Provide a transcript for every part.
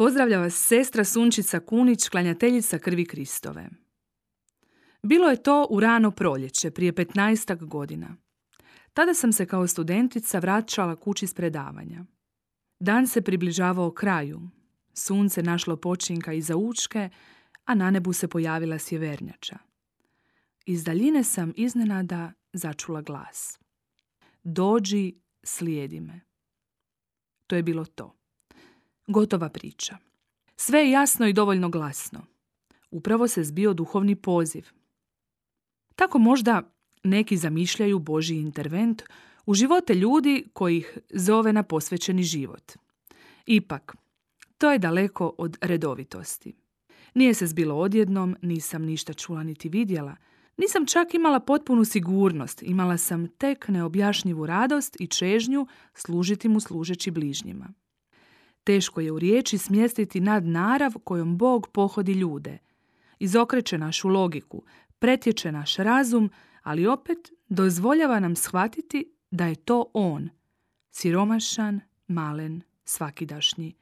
Pozdravlja vas sestra Sunčica Kunić, klanjateljica krvi Kristove. Bilo je to u rano proljeće, prije 15 godina. Tada sam se kao studentica vraćala kući s predavanja. Dan se približavao kraju. Sunce našlo počinka iza učke, a na nebu se pojavila sjevernjača. Iz daljine sam iznenada začula glas. Dođi, slijedi me. To je bilo to. Gotova priča. Sve je jasno i dovoljno glasno. Upravo se zbio duhovni poziv. Tako možda neki zamišljaju Božji intervent u živote ljudi kojih zove na posvećeni život. Ipak, to je daleko od redovitosti. Nije se zbilo odjednom, nisam ništa čula niti vidjela. Nisam čak imala potpunu sigurnost, imala sam tek neobjašnjivu radost i čežnju služiti mu služeći bližnjima. Teško je u riječi smjestiti nad narav kojom Bog pohodi ljude. Izokreće našu logiku, pretječe naš razum, ali opet dozvoljava nam shvatiti da je to On. Siromašan, malen, svakidašnji.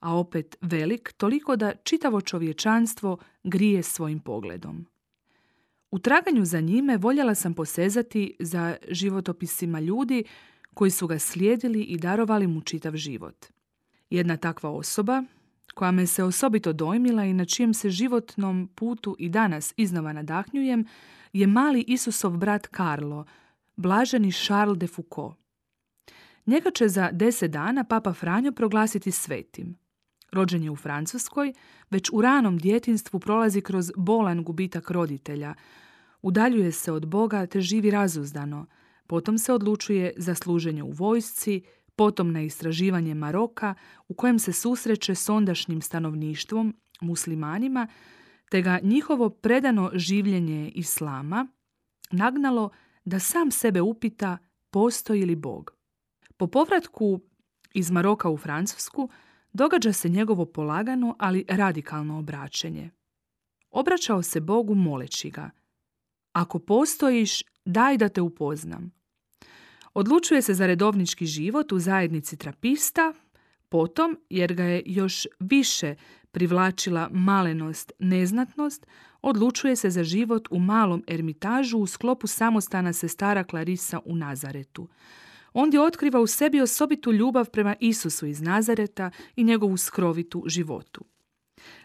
A opet velik, toliko da čitavo čovječanstvo grije svojim pogledom. U traganju za njime voljela sam posezati za životopisima ljudi koji su ga slijedili i darovali mu čitav život. Jedna takva osoba, koja me se osobito dojmila i na čijem se životnom putu i danas iznova nadahnjujem, je mali Isusov brat Karlo, blaženi Charles de Foucault. Njega će za deset dana Papa Franjo proglasiti svetim. Rođen je u Francuskoj, već u ranom djetinstvu prolazi kroz bolan gubitak roditelja, udaljuje se od Boga te živi razuzdano, potom se odlučuje za služenje u vojsci, potom na istraživanje Maroka u kojem se susreće s ondašnjim stanovništvom, muslimanima, te ga njihovo predano življenje islama nagnalo da sam sebe upita postoji li Bog. Po povratku iz Maroka u Francusku događa se njegovo polagano, ali radikalno obraćenje. Obraćao se Bogu moleći ga. Ako postojiš, daj da te upoznam. Odlučuje se za redovnički život u zajednici trapista, potom, jer ga je još više privlačila malenost, neznatnost, odlučuje se za život u malom ermitažu u sklopu samostana sestara Klarisa u Nazaretu. Ondje otkriva u sebi osobitu ljubav prema Isusu iz Nazareta i njegovu skrovitu životu.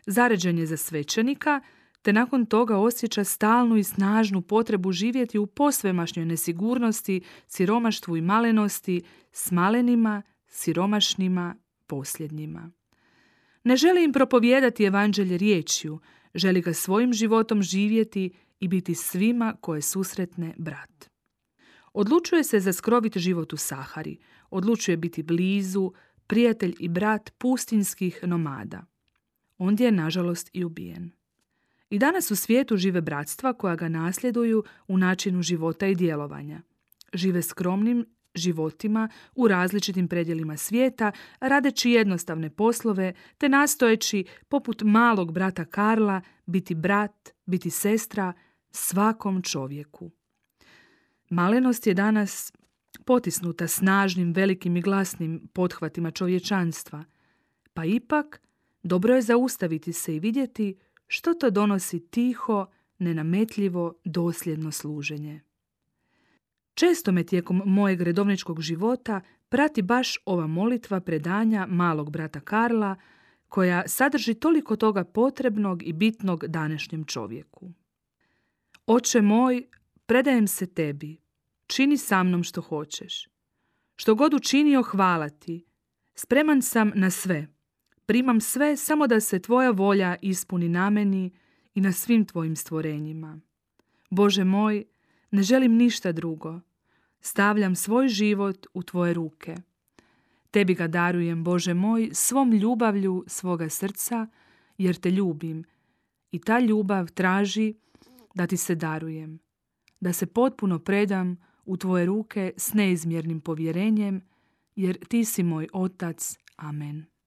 Zaređen je za svećenika, te nakon toga osjeća stalnu i snažnu potrebu živjeti u posvemašnjoj nesigurnosti, siromaštvu i malenosti, s malenima, siromašnima, posljednjima. Ne želi im propovijedati evanđelje riječju, želi ga svojim životom živjeti i biti svima koje susretne brat. Odlučuje se za skrovit život u Sahari, odlučuje biti blizu, prijatelj i brat pustinskih nomada. Ondje je, nažalost, i ubijen. I danas u svijetu žive bratstva koja ga nasljeduju u načinu života i djelovanja. Žive skromnim životima u različitim predjelima svijeta, radeći jednostavne poslove, te nastojeći, poput malog brata Karla, biti brat, biti sestra svakom čovjeku. Malenost je danas potisnuta snažnim, velikim i glasnim pothvatima čovječanstva, pa ipak dobro je zaustaviti se i vidjeti što to donosi tiho, nenametljivo, dosljedno služenje. Često me tijekom mojeg redovničkog života prati baš ova molitva predanja malog brata Karla, koja sadrži toliko toga potrebnog i bitnog današnjem čovjeku. Oče moj, predajem se tebi, čini sa mnom što hoćeš. Što god učinio, hvala ti. Spreman sam na sve, Primam sve samo da se tvoja volja ispuni na meni i na svim tvojim stvorenjima. Bože moj, ne želim ništa drugo. Stavljam svoj život u tvoje ruke. Tebi ga darujem, Bože moj, svom ljubavlju svoga srca, jer te ljubim i ta ljubav traži da ti se darujem, da se potpuno predam u tvoje ruke s neizmjernim povjerenjem, jer ti si moj otac. Amen.